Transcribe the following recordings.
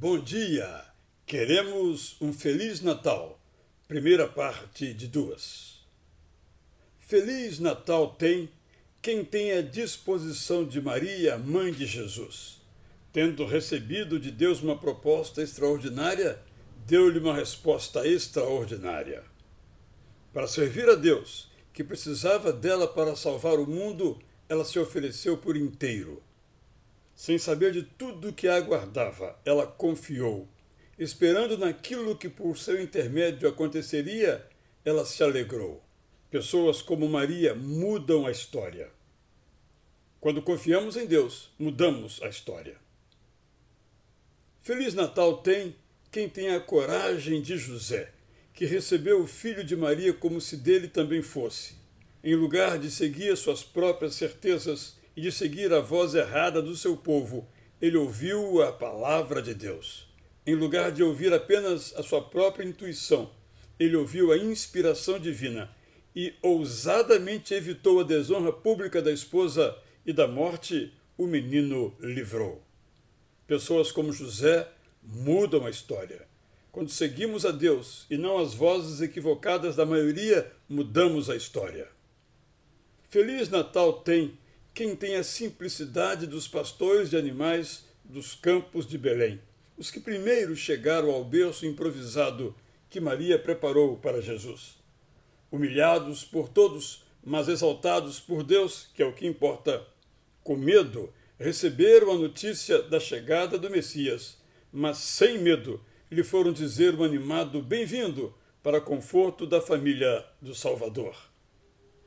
Bom dia! Queremos um Feliz Natal. Primeira parte de duas. Feliz Natal tem quem tem a disposição de Maria, mãe de Jesus. Tendo recebido de Deus uma proposta extraordinária, deu-lhe uma resposta extraordinária. Para servir a Deus, que precisava dela para salvar o mundo, ela se ofereceu por inteiro sem saber de tudo que a aguardava, ela confiou. Esperando naquilo que por seu intermédio aconteceria, ela se alegrou. Pessoas como Maria mudam a história. Quando confiamos em Deus, mudamos a história. Feliz Natal tem quem tem a coragem de José, que recebeu o filho de Maria como se dele também fosse. Em lugar de seguir suas próprias certezas, e de seguir a voz errada do seu povo, ele ouviu a palavra de Deus. Em lugar de ouvir apenas a sua própria intuição, ele ouviu a inspiração divina e ousadamente evitou a desonra pública da esposa e da morte, o menino livrou. Pessoas como José mudam a história. Quando seguimos a Deus e não as vozes equivocadas da maioria, mudamos a história. Feliz Natal tem quem tem a simplicidade dos pastores de animais dos campos de Belém, os que primeiro chegaram ao berço improvisado que Maria preparou para Jesus. Humilhados por todos, mas exaltados por Deus, que é o que importa, com medo, receberam a notícia da chegada do Messias, mas sem medo lhe foram dizer um animado bem-vindo para conforto da família do Salvador.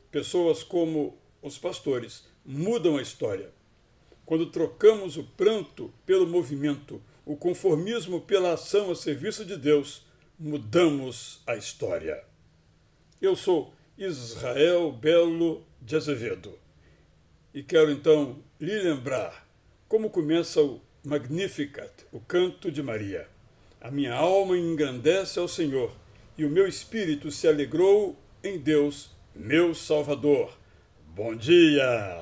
Pessoas como os pastores mudam a história. Quando trocamos o pranto pelo movimento, o conformismo pela ação a serviço de Deus, mudamos a história. Eu sou Israel Belo de Azevedo e quero então lhe lembrar como começa o Magnificat, o canto de Maria. A minha alma engrandece ao Senhor e o meu espírito se alegrou em Deus, meu Salvador. Bom dia!